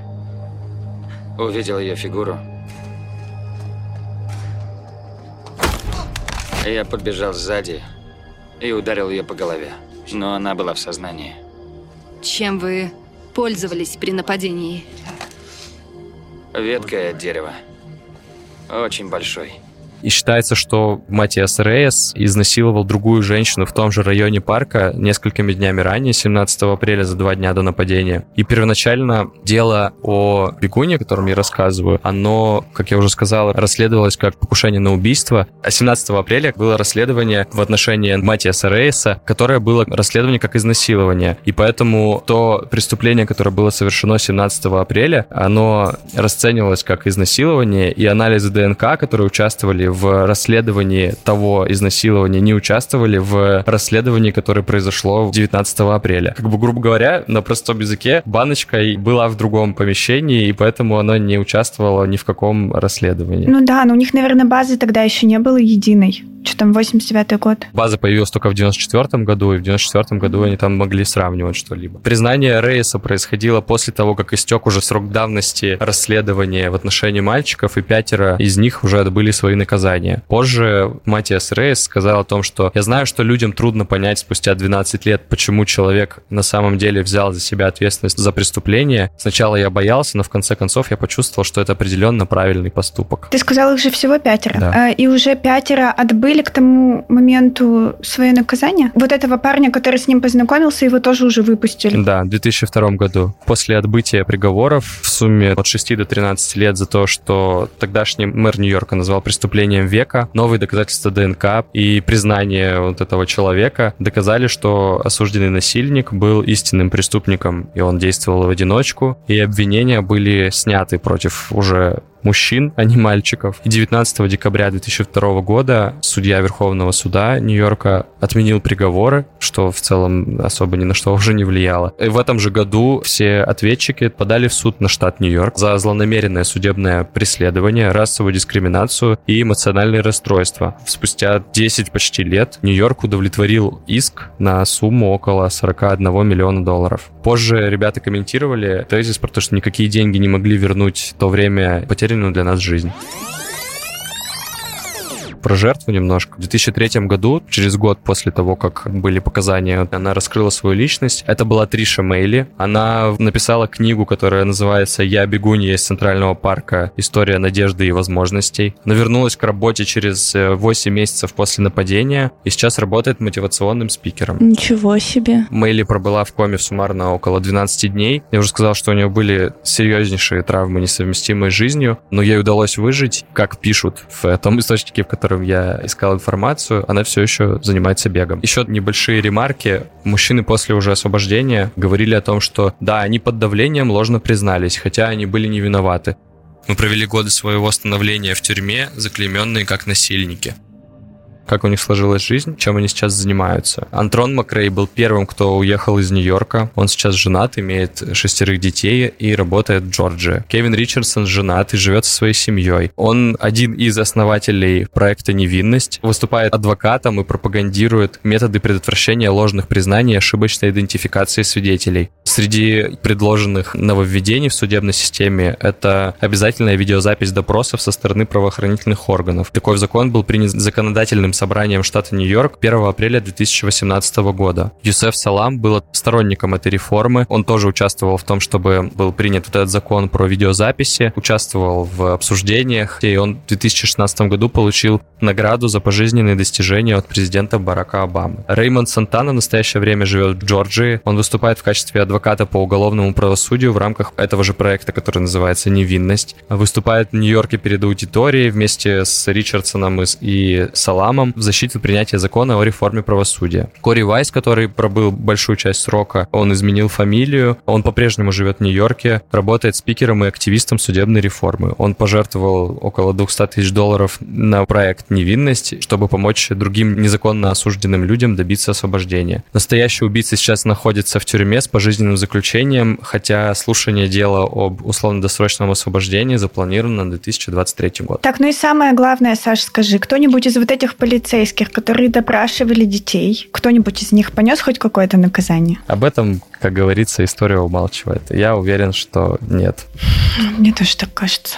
Увидел ее фигуру. Я подбежал сзади и ударил ее по голове. Но она была в сознании. Чем вы пользовались при нападении? Веткой от дерева. Очень большой. И считается, что Матиас Рейес изнасиловал другую женщину в том же районе парка несколькими днями ранее, 17 апреля, за два дня до нападения. И первоначально дело о бегуне, о котором я рассказываю, оно, как я уже сказал, расследовалось как покушение на убийство. А 17 апреля было расследование в отношении Матиаса Рейса, которое было расследование как изнасилование. И поэтому то преступление, которое было совершено 17 апреля, оно расценивалось как изнасилование, и анализы ДНК, которые участвовали в расследовании того изнасилования, не участвовали в расследовании, которое произошло 19 апреля. Как бы, грубо говоря, на простом языке баночка была в другом помещении, и поэтому она не участвовала ни в каком расследовании. Ну да, но у них, наверное, базы тогда еще не было единой. Что там, 89 год? База появилась только в 94 году, и в 94 году они там могли сравнивать что-либо. Признание Рейса происходило после того, как истек уже срок давности расследования в отношении мальчиков, и пятеро из них уже отбыли свои наказания. Позже Матиас Рейс сказал о том, что «Я знаю, что людям трудно понять спустя 12 лет, почему человек на самом деле взял за себя ответственность за преступление. Сначала я боялся, но в конце концов я почувствовал, что это определенно правильный поступок». Ты сказал, их же всего пятеро. Да. А, и уже пятеро отбыли отбыли к тому моменту свое наказание? Вот этого парня, который с ним познакомился, его тоже уже выпустили? Да, в 2002 году. После отбытия приговоров в сумме от 6 до 13 лет за то, что тогдашний мэр Нью-Йорка назвал преступлением века, новые доказательства ДНК и признание вот этого человека доказали, что осужденный насильник был истинным преступником, и он действовал в одиночку, и обвинения были сняты против уже мужчин, а не мальчиков. И 19 декабря 2002 года судья Верховного суда Нью-Йорка отменил приговоры, что в целом особо ни на что уже не влияло. И в этом же году все ответчики подали в суд на штат Нью-Йорк за злонамеренное судебное преследование, расовую дискриминацию и эмоциональные расстройства. Спустя 10 почти лет Нью-Йорк удовлетворил иск на сумму около 41 миллиона долларов. Позже ребята комментировали тезис про то, что никакие деньги не могли вернуть то время потерянную для нас жизнь про жертву немножко. В 2003 году, через год после того, как были показания, она раскрыла свою личность. Это была Триша Мейли. Она написала книгу, которая называется «Я бегунья из Центрального парка. История надежды и возможностей». Она вернулась к работе через 8 э, месяцев после нападения и сейчас работает мотивационным спикером. Ничего себе. Мейли пробыла в коме суммарно около 12 дней. Я уже сказал, что у нее были серьезнейшие травмы, несовместимые с жизнью, но ей удалось выжить, как пишут в том источнике, в котором которым я искал информацию, она все еще занимается бегом. Еще небольшие ремарки. Мужчины после уже освобождения говорили о том, что да, они под давлением ложно признались, хотя они были не виноваты. Мы провели годы своего становления в тюрьме, заклейменные как насильники как у них сложилась жизнь, чем они сейчас занимаются. Антрон Макрей был первым, кто уехал из Нью-Йорка. Он сейчас женат, имеет шестерых детей и работает в Джорджии. Кевин Ричардсон женат и живет со своей семьей. Он один из основателей проекта «Невинность», выступает адвокатом и пропагандирует методы предотвращения ложных признаний и ошибочной идентификации свидетелей. Среди предложенных нововведений в судебной системе это обязательная видеозапись допросов со стороны правоохранительных органов. Такой закон был принят законодательным собранием штата Нью-Йорк 1 апреля 2018 года. Юсеф Салам был сторонником этой реформы. Он тоже участвовал в том, чтобы был принят вот этот закон про видеозаписи, участвовал в обсуждениях, и он в 2016 году получил награду за пожизненные достижения от президента Барака Обамы. Реймонд Сантана в настоящее время живет в Джорджии. Он выступает в качестве адвоката по уголовному правосудию в рамках этого же проекта, который называется «Невинность». Выступает в Нью-Йорке перед аудиторией вместе с Ричардсоном и Саламом в защиту принятия закона о реформе правосудия. Кори Вайс, который пробыл большую часть срока, он изменил фамилию, он по-прежнему живет в Нью-Йорке, работает спикером и активистом судебной реформы. Он пожертвовал около 200 тысяч долларов на проект «Невинность», чтобы помочь другим незаконно осужденным людям добиться освобождения. Настоящий убийца сейчас находится в тюрьме с пожизненным заключением, хотя слушание дела об условно-досрочном освобождении запланировано на 2023 год. Так, ну и самое главное, Саш, скажи, кто-нибудь из вот этих полицейских полицейских, которые допрашивали детей, кто-нибудь из них понес хоть какое-то наказание? Об этом, как говорится, история умалчивает. Я уверен, что нет. Мне тоже так кажется.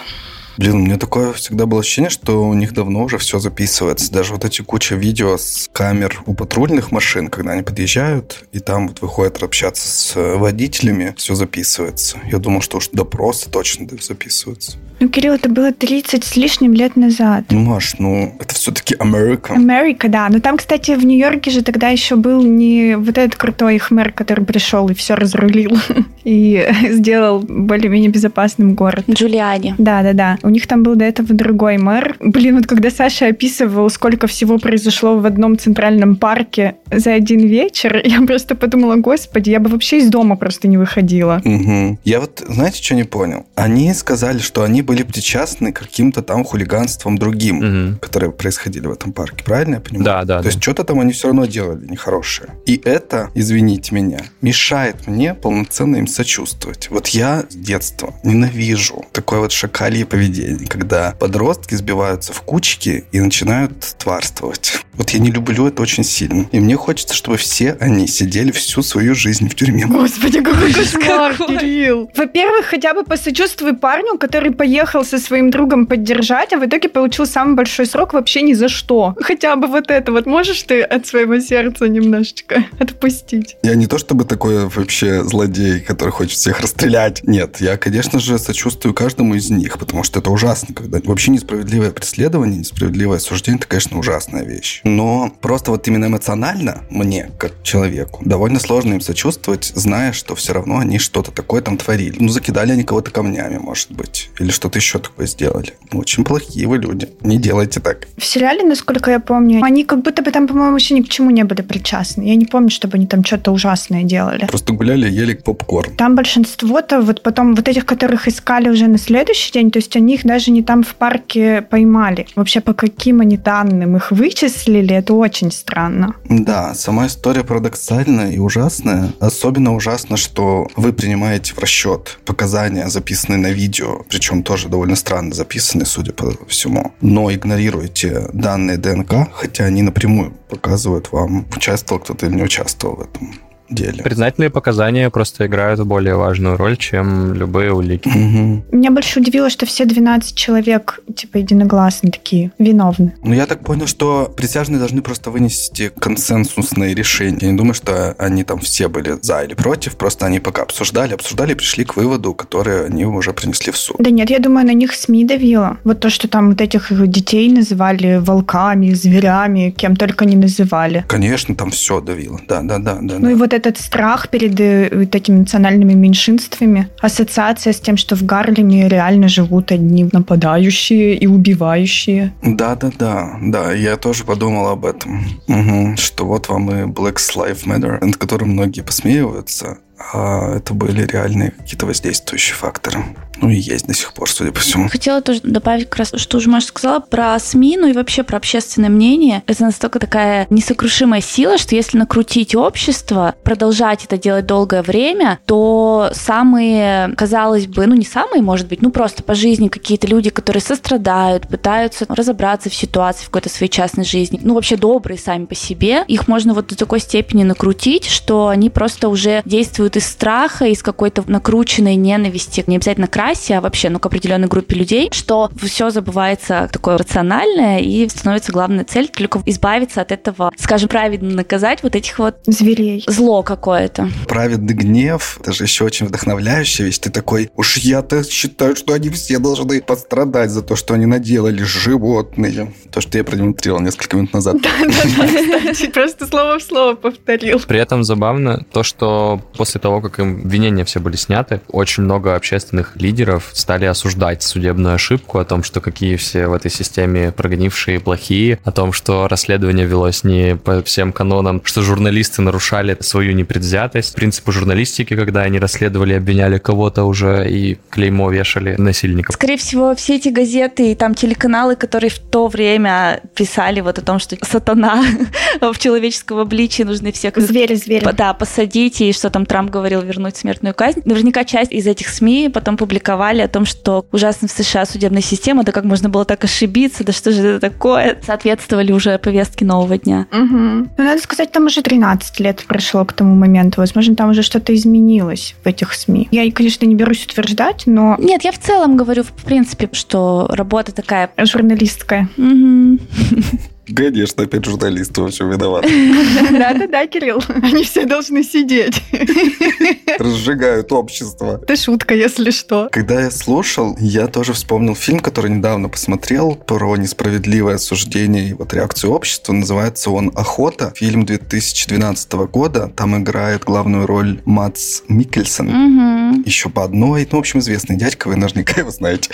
Блин, у меня такое всегда было ощущение, что у них давно уже все записывается. Даже вот эти куча видео с камер у патрульных машин, когда они подъезжают, и там вот выходят общаться с водителями, все записывается. Я думал, что уж допросы точно записываются. Ну, Кирилл, это было 30 с лишним лет назад. Ну, Маш, ну, это все-таки Америка. Америка, да. Но там, кстати, в Нью-Йорке же тогда еще был не вот этот крутой их мэр, который пришел и все разрулил и сделал более-менее безопасным город. Джулиани. Да, да, да. У них там был до этого другой мэр. Блин, вот когда Саша описывал, сколько всего произошло в одном центральном парке за один вечер, я просто подумала, господи, я бы вообще из дома просто не выходила. Угу. Я вот, знаете, что не понял? Они сказали, что они были причастны к каким-то там хулиганствам другим, угу. которые происходили в этом парке. Правильно я понимаю? Да, да. То да. есть что-то там они все равно делали нехорошее. И это, извините меня, мешает мне полноценно им сочувствовать. Вот я с детства ненавижу такое вот шакалье поведение, когда подростки сбиваются в кучки и начинают тварствовать. Вот я не люблю это очень сильно. И мне хочется, чтобы все они сидели всю свою жизнь в тюрьме. Господи, какой кошмар, Кирилл. Во-первых, хотя бы посочувствуй парню, который поехал поехал со своим другом поддержать, а в итоге получил самый большой срок вообще ни за что. Хотя бы вот это вот можешь ты от своего сердца немножечко отпустить? Я не то чтобы такой вообще злодей, который хочет всех расстрелять. Нет, я, конечно же, сочувствую каждому из них, потому что это ужасно, когда вообще несправедливое преследование, несправедливое осуждение, это, конечно, ужасная вещь. Но просто вот именно эмоционально мне, как человеку, довольно сложно им сочувствовать, зная, что все равно они что-то такое там творили. Ну, закидали они кого-то камнями, может быть, или что что-то еще такое сделали. Очень плохие вы люди. Не делайте так. В сериале, насколько я помню, они как будто бы там, по-моему, еще ни к чему не были причастны. Я не помню, чтобы они там что-то ужасное делали. Просто гуляли, ели попкорн. Там большинство-то вот потом вот этих, которых искали уже на следующий день, то есть они их даже не там в парке поймали. Вообще по каким они данным их вычислили, это очень странно. Да, сама история парадоксальная и ужасная. Особенно ужасно, что вы принимаете в расчет показания, записанные на видео, причем тоже довольно странно записаны, судя по всему. Но игнорируете данные ДНК, хотя они напрямую показывают вам, участвовал кто-то или не участвовал в этом деле. Признательные показания просто играют более важную роль, чем любые улики. Угу. Меня больше удивило, что все 12 человек, типа, единогласно такие, виновны. Ну, я так понял, что присяжные должны просто вынести консенсусные решения. Я не думаю, что они там все были за или против, просто они пока обсуждали, обсуждали и пришли к выводу, который они уже принесли в суд. Да нет, я думаю, на них СМИ давило. Вот то, что там вот этих детей называли волками, зверями, кем только не называли. Конечно, там все давило. Да, да, да, да. Ну да. и вот этот страх перед э, вот этими национальными меньшинствами, ассоциация с тем, что в Гарлеме реально живут одни нападающие и убивающие. Да-да-да, да, я тоже подумал об этом. Угу, что вот вам и Black Lives Matter, над которым многие посмеиваются, а это были реальные какие-то воздействующие факторы. Ну и есть до сих пор, судя по всему. Хотела тоже добавить как раз, что уже Маша сказала про СМИ, ну и вообще про общественное мнение. Это настолько такая несокрушимая сила, что если накрутить общество, продолжать это делать долгое время, то самые, казалось бы, ну не самые, может быть, ну просто по жизни какие-то люди, которые сострадают, пытаются разобраться в ситуации в какой-то своей частной жизни, ну вообще добрые сами по себе, их можно вот до такой степени накрутить, что они просто уже действуют из страха, из какой-то накрученной ненависти, не обязательно к расе, а вообще, ну, к определенной группе людей, что все забывается такое рациональное и становится главная цель только избавиться от этого, скажем, праведно наказать вот этих вот зверей. Зло какое-то. Праведный гнев, это же еще очень вдохновляющая вещь. Ты такой, уж я-то считаю, что они все должны пострадать за то, что они наделали животные. То, что я продемонстрировал несколько минут назад. Да-да-да, просто слово в слово повторил. При этом забавно то, что после того, как им обвинения все были сняты, очень много общественных лидеров лидеров стали осуждать судебную ошибку о том, что какие все в этой системе прогнившие плохие, о том, что расследование велось не по всем канонам, что журналисты нарушали свою непредвзятость, принципы журналистики, когда они расследовали, обвиняли кого-то уже и клеймо вешали насильников. Скорее всего, все эти газеты и там телеканалы, которые в то время писали вот о том, что сатана в человеческом обличии нужны всех... Звери, звери. Да, посадить, и что там Трамп говорил, вернуть смертную казнь. Наверняка часть из этих СМИ потом публиковали публиковали о том, что ужасно в США судебная система, да как можно было так ошибиться, да что же это такое, соответствовали уже повестке нового дня. Угу. Ну, надо сказать, там уже 13 лет прошло к тому моменту. Возможно, там уже что-то изменилось в этих СМИ. Я, конечно, не берусь утверждать, но... Нет, я в целом говорю, в принципе, что работа такая... Журналистская. Угу. Конечно, опять журналисты вообще виноваты. Да-да-да, Кирилл, они все должны сидеть. Разжигают общество. Это шутка, если что. Когда я слушал, я тоже вспомнил фильм, который недавно посмотрел про несправедливое осуждение и вот реакцию общества. Называется он «Охота». Фильм 2012 года. Там играет главную роль Мац Микельсон. Угу. Еще по одной. Ну, в общем, известный дядька, вы наверняка его знаете.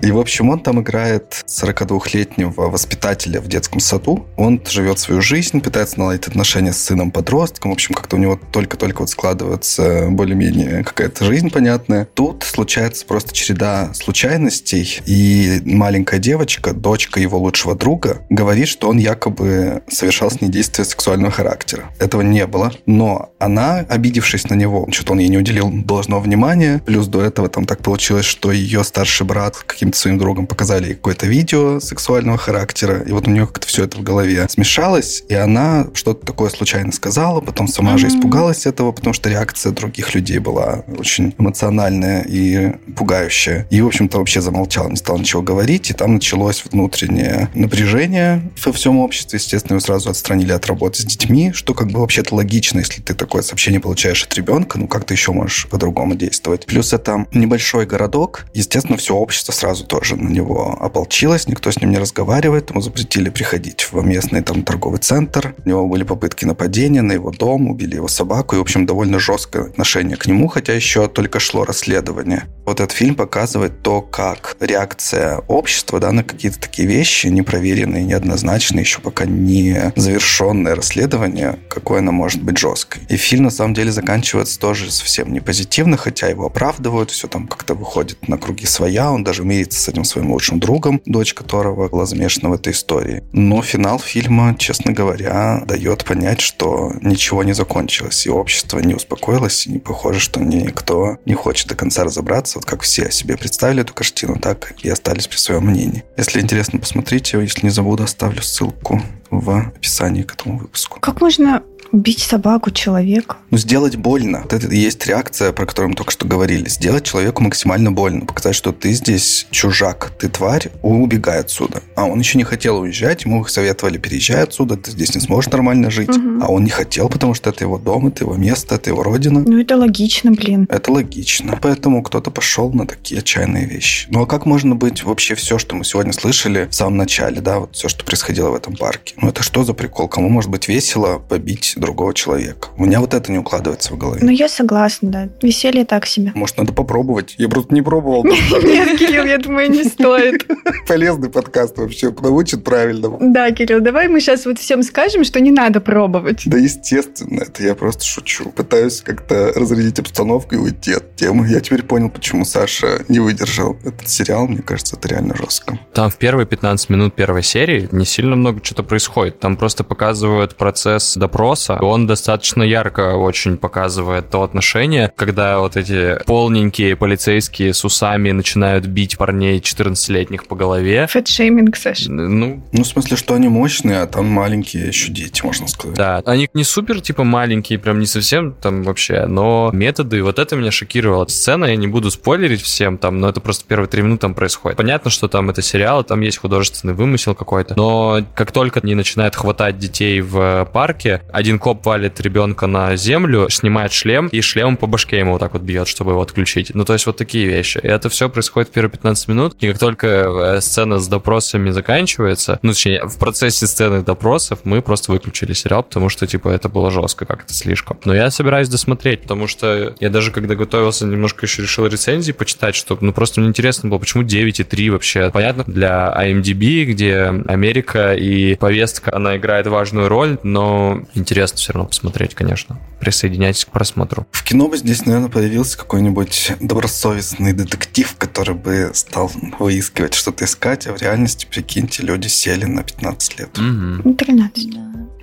И, в общем, он там играет 42-летнего воспитателя в детском саду саду. Он живет свою жизнь, пытается наладить отношения с сыном-подростком. В общем, как-то у него только-только вот складывается более-менее какая-то жизнь понятная. Тут случается просто череда случайностей, и маленькая девочка, дочка его лучшего друга, говорит, что он якобы совершал с ней действия сексуального характера. Этого не было, но она, обидевшись на него, что-то он ей не уделил должного внимания, плюс до этого там так получилось, что ее старший брат каким-то своим другом показали какое-то видео сексуального характера, и вот у нее как-то все это в голове смешалось, и она что-то такое случайно сказала, потом сама mm-hmm. же испугалась этого, потому что реакция других людей была очень эмоциональная и пугающая. И, в общем-то, вообще замолчала, не стала ничего говорить, и там началось внутреннее напряжение во всем обществе. Естественно, его сразу отстранили от работы с детьми, что как бы вообще-то логично, если ты такое сообщение получаешь от ребенка, ну как ты еще можешь по-другому действовать. Плюс это небольшой городок, естественно, все общество сразу тоже на него ополчилось, никто с ним не разговаривает, ему запретили приходить приходить в местный там торговый центр. У него были попытки нападения на его дом, убили его собаку. И, в общем, довольно жесткое отношение к нему, хотя еще только шло расследование. Вот этот фильм показывает то, как реакция общества да, на какие-то такие вещи, непроверенные, неоднозначные, еще пока не завершенное расследование, какое оно может быть жесткой. И фильм, на самом деле, заканчивается тоже совсем не позитивно, хотя его оправдывают, все там как-то выходит на круги своя, он даже мирится с этим своим лучшим другом, дочь которого была замешана в этой истории. Но финал фильма, честно говоря, дает понять, что ничего не закончилось, и общество не успокоилось, и не похоже, что никто не хочет до конца разобраться, вот как все себе представили эту картину, так и остались при своем мнении. Если интересно, посмотрите, если не забуду, оставлю ссылку в описании к этому выпуску. Как можно Убить собаку, человека. Ну, сделать больно. Вот это и есть реакция, про которую мы только что говорили. Сделать человеку максимально больно. Показать, что ты здесь чужак, ты тварь, убегай отсюда. А он еще не хотел уезжать, ему советовали, переезжай отсюда, ты здесь не сможешь нормально жить. Угу. А он не хотел, потому что это его дом, это его место, это его родина. Ну, это логично, блин. Это логично. Поэтому кто-то пошел на такие отчаянные вещи. Ну, а как можно быть вообще все, что мы сегодня слышали в самом начале, да, вот все, что происходило в этом парке? Ну, это что за прикол? Кому может быть весело побить другого человека. Меня вот это не укладывается в голове. Ну, я согласна, да. Веселье так себе. Может, надо попробовать? Я просто не пробовал. Нет, Кирилл, я думаю, не стоит. Полезный подкаст вообще, научит правильному. Да, Кирилл, давай мы сейчас вот всем скажем, что не надо пробовать. Да, естественно, это я просто шучу. Пытаюсь как-то разрядить обстановку и уйти от темы. Я теперь понял, почему Саша не выдержал этот сериал. Мне кажется, это реально жестко. Там в первые 15 минут первой серии не сильно много что-то происходит. Там просто показывают процесс допроса. Он достаточно ярко очень показывает то отношение, когда вот эти полненькие полицейские с усами начинают бить парней 14-летних по голове. Фэтшейминг, Саша. Ну, Ну, в смысле, что они мощные, а там маленькие еще дети, можно сказать. да, они не супер, типа, маленькие, прям не совсем там вообще, но методы, вот это меня шокировало. Сцена, я не буду спойлерить всем там, но это просто первые три минуты там происходит. Понятно, что там это сериал, там есть художественный вымысел какой-то, но как только они начинают хватать детей в парке, один коп валит ребенка на землю, снимает шлем и шлемом по башке ему вот так вот бьет, чтобы его отключить. Ну, то есть вот такие вещи. И это все происходит в первые 15 минут, и как только э, сцена с допросами заканчивается, ну, точнее, в процессе сцены допросов мы просто выключили сериал, потому что, типа, это было жестко как-то слишком. Но я собираюсь досмотреть, потому что я даже когда готовился, немножко еще решил рецензии почитать, чтобы, ну, просто мне интересно было, почему 9,3 вообще. Понятно, для IMDb, где Америка и повестка, она играет важную роль, но интересно все равно посмотреть, конечно. Присоединяйтесь к просмотру. В кино бы здесь, наверное, появился какой-нибудь добросовестный детектив, который бы стал выискивать, что-то искать, а в реальности, прикиньте, люди сели на 15 лет. Мгм. 13.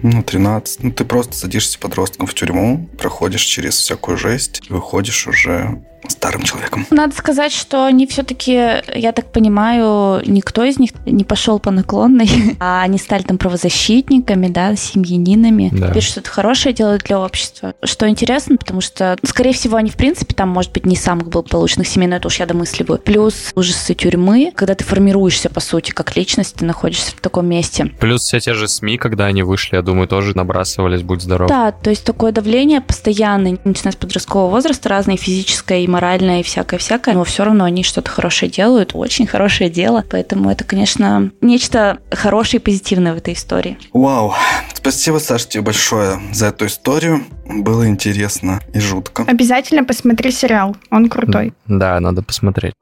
Ну, 13. Ну, ты просто садишься подростком в тюрьму, проходишь через всякую жесть, выходишь уже старым человеком. Надо сказать, что они все-таки, я так понимаю, никто из них не пошел по наклонной, а они стали там правозащитниками, да, семьянинами. Да. Теперь что-то хорошее делают для общества. Что интересно, потому что, скорее всего, они, в принципе, там, может быть, не из самых благополучных семей, но это уж я домысливаю. Плюс ужасы тюрьмы, когда ты формируешься, по сути, как личность, ты находишься в таком месте. Плюс все те же СМИ, когда они вышли, я думаю, тоже набрасывались, будь здоров. Да, то есть такое давление постоянное, начиная с подросткового возраста, разное физическое и моральное, и всякое-всякое, но все равно они что-то хорошее делают, очень хорошее дело, поэтому это, конечно, нечто хорошее и позитивное в этой истории. Вау. Спасибо, Саш, тебе большое за эту историю. Было интересно и жутко. Обязательно посмотри сериал, он крутой. Да, надо посмотреть.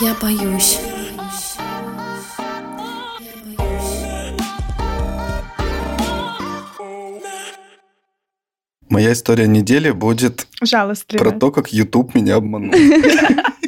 Я боюсь. Моя история недели будет Жалостливо. про то, как YouTube меня обманул.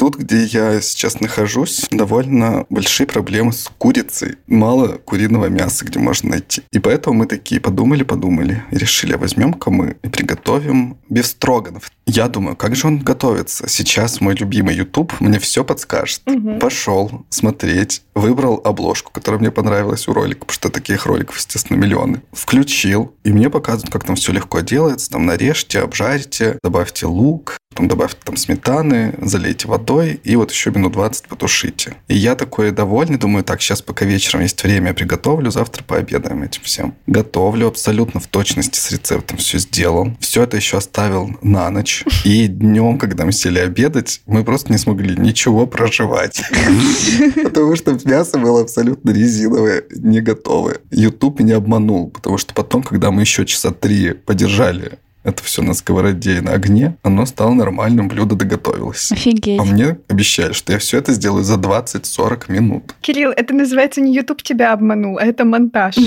Тут, где я сейчас нахожусь, довольно большие проблемы с курицей. Мало куриного мяса, где можно найти. И поэтому мы такие подумали-подумали и решили, возьмем-ка мы и приготовим бифстроганов. Я думаю, как же он готовится? Сейчас мой любимый YouTube мне все подскажет. Мгм. Пошел смотреть, выбрал обложку, которая мне понравилась у ролика, потому что таких роликов, естественно, миллионы. Включил, и мне показывают, как там все легко делается. Там нарежьте, обжарьте, добавьте лук, потом добавьте там сметаны, залейте водой, и вот еще минут 20 потушите. И я такой довольный, думаю, так, сейчас пока вечером есть время, я приготовлю, завтра пообедаем этим всем. Готовлю абсолютно в точности с рецептом, все сделал. Все это еще оставил на ночь. И днем, когда мы сели обедать, мы просто не смогли ничего проживать. Потому что мясо было абсолютно резиновое, не готовое. YouTube меня обманул, потому что потом, когда мы еще часа три подержали это все на сковороде и на огне, оно стало нормальным, блюдо доготовилось. Офигеть. А мне обещали, что я все это сделаю за 20-40 минут. Кирилл, это называется не YouTube тебя обманул, а это монтаж.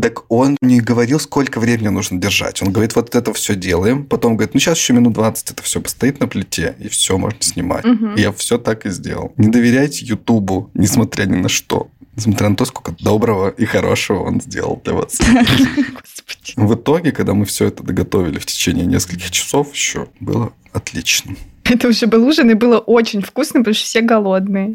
Так он не говорил, сколько времени нужно держать. Он говорит, вот это все делаем. Потом говорит, ну сейчас еще минут 20 это все постоит на плите, и все, можно снимать. Я все так и сделал. Не доверяйте Ютубу, несмотря ни на что. Несмотря на то, сколько доброго и хорошего он сделал для вас. В итоге, когда мы все это доготовили в течение нескольких часов еще, было отлично. Это уже был ужин, и было очень вкусно, потому что все голодные.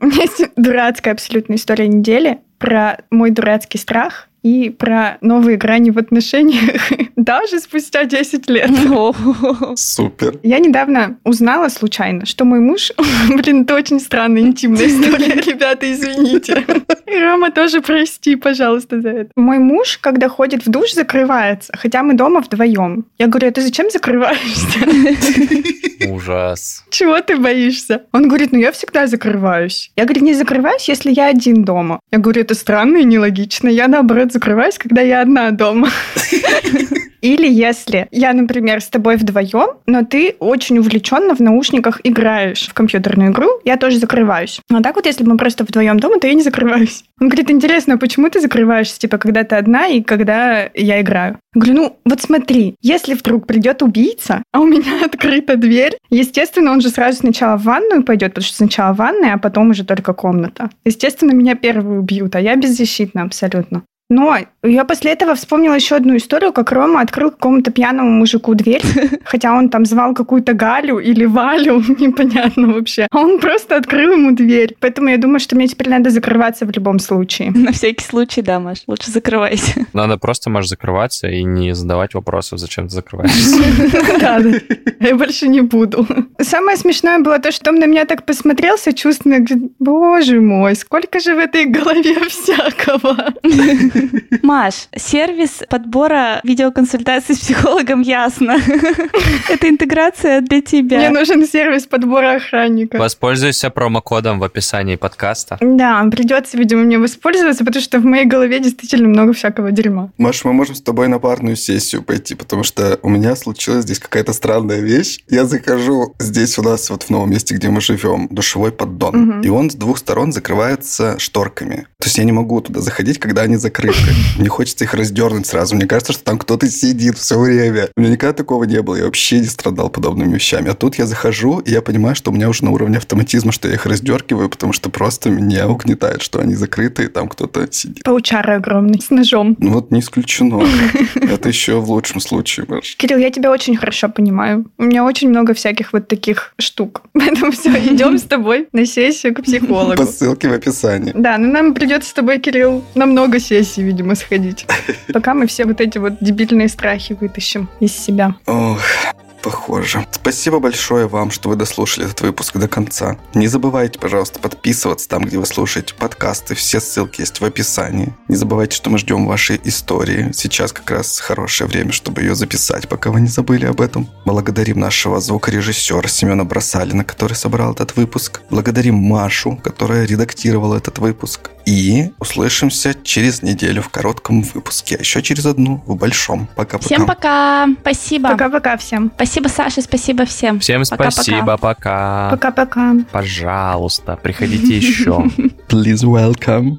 У меня есть дурацкая абсолютно история недели про мой дурацкий страх и про новые грани в отношениях даже спустя 10 лет. Супер. Я недавно узнала случайно, что мой муж... Блин, это очень странная интимная история, ребята, извините. Рома тоже прости, пожалуйста, за это. Мой муж, когда ходит в душ, закрывается, хотя мы дома вдвоем. Я говорю, а ты зачем закрываешься? Ужас. Чего ты боишься? Он говорит, ну я всегда закрываюсь. Я говорю, не закрываюсь, если я один дома. Я говорю, это странно и нелогично. Я, наоборот, закрываюсь, когда я одна дома. Или если я, например, с тобой вдвоем, но ты очень увлеченно в наушниках играешь в компьютерную игру, я тоже закрываюсь. А так вот, если мы просто вдвоем дома, то я не закрываюсь. Он говорит, интересно, а почему ты закрываешься, типа, когда ты одна и когда я играю? Я говорю, ну, вот смотри, если вдруг придет убийца, а у меня открыта дверь, естественно, он же сразу сначала в ванную пойдет, потому что сначала ванная, а потом уже только комната. Естественно, меня первую убьют, а я беззащитна абсолютно. Но я после этого вспомнила еще одну историю, как Рома открыл какому-то пьяному мужику дверь, хотя он там звал какую-то Галю или Валю, непонятно вообще. А он просто открыл ему дверь. Поэтому я думаю, что мне теперь надо закрываться в любом случае. На всякий случай, да, Маш, лучше закрывайся. Надо просто, можешь закрываться и не задавать вопросов, зачем ты закрываешься. Да, я больше не буду. Самое смешное было то, что он на меня так посмотрел сочувственно, говорит, боже мой, сколько же в этой голове всякого. Маш, сервис подбора видеоконсультаций с психологом ясно. Это интеграция для тебя. Мне нужен сервис подбора охранника. Воспользуйся промокодом в описании подкаста. Да, придется, видимо, мне воспользоваться, потому что в моей голове действительно много всякого дерьма. Маш, мы можем с тобой на парную сессию пойти, потому что у меня случилась здесь какая-то странная вещь. Я захожу здесь у нас вот в новом месте, где мы живем, душевой поддон. Угу. И он с двух сторон закрывается шторками. То есть я не могу туда заходить, когда они закрыты открыты. Мне хочется их раздернуть сразу. Мне кажется, что там кто-то сидит все время. У меня никогда такого не было. Я вообще не страдал подобными вещами. А тут я захожу, и я понимаю, что у меня уже на уровне автоматизма, что я их раздергиваю, потому что просто меня угнетает, что они закрыты, и там кто-то сидит. Паучара огромный, с ножом. Ну вот не исключено. Это еще в лучшем случае, Маш. Кирилл, я тебя очень хорошо понимаю. У меня очень много всяких вот таких штук. Поэтому все, идем с тобой на сессию к психологу. По ссылке в описании. Да, но нам придется с тобой, Кирилл, на много сессий видимо, сходить. Пока мы все вот эти вот дебильные страхи вытащим из себя. Ох, Похоже. Спасибо большое вам, что вы дослушали этот выпуск до конца. Не забывайте, пожалуйста, подписываться там, где вы слушаете подкасты. Все ссылки есть в описании. Не забывайте, что мы ждем вашей истории. Сейчас как раз хорошее время, чтобы ее записать, пока вы не забыли об этом. Благодарим нашего звукорежиссера Семена Бросалина, который собрал этот выпуск. Благодарим Машу, которая редактировала этот выпуск. И услышимся через неделю в коротком выпуске, а еще через одну в большом. Пока-пока. Всем пока. Спасибо. Пока-пока всем. Спасибо, Саша, спасибо всем. Всем пока, спасибо, пока. Пока-пока. Пожалуйста, приходите еще. Please welcome.